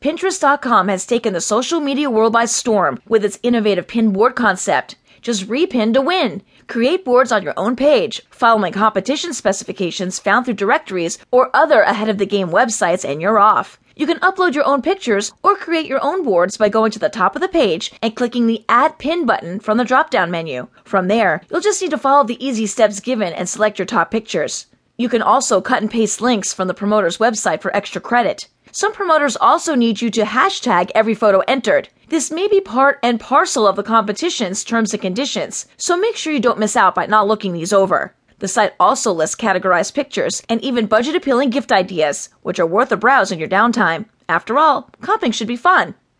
Pinterest.com has taken the social media world by storm with its innovative pin board concept. Just repin to win. Create boards on your own page, following competition specifications found through directories or other ahead of the game websites, and you're off. You can upload your own pictures or create your own boards by going to the top of the page and clicking the Add Pin button from the drop down menu. From there, you'll just need to follow the easy steps given and select your top pictures. You can also cut and paste links from the promoter's website for extra credit. Some promoters also need you to hashtag every photo entered. This may be part and parcel of the competition's terms and conditions, so make sure you don't miss out by not looking these over. The site also lists categorized pictures and even budget appealing gift ideas, which are worth a browse in your downtime. After all, comping should be fun.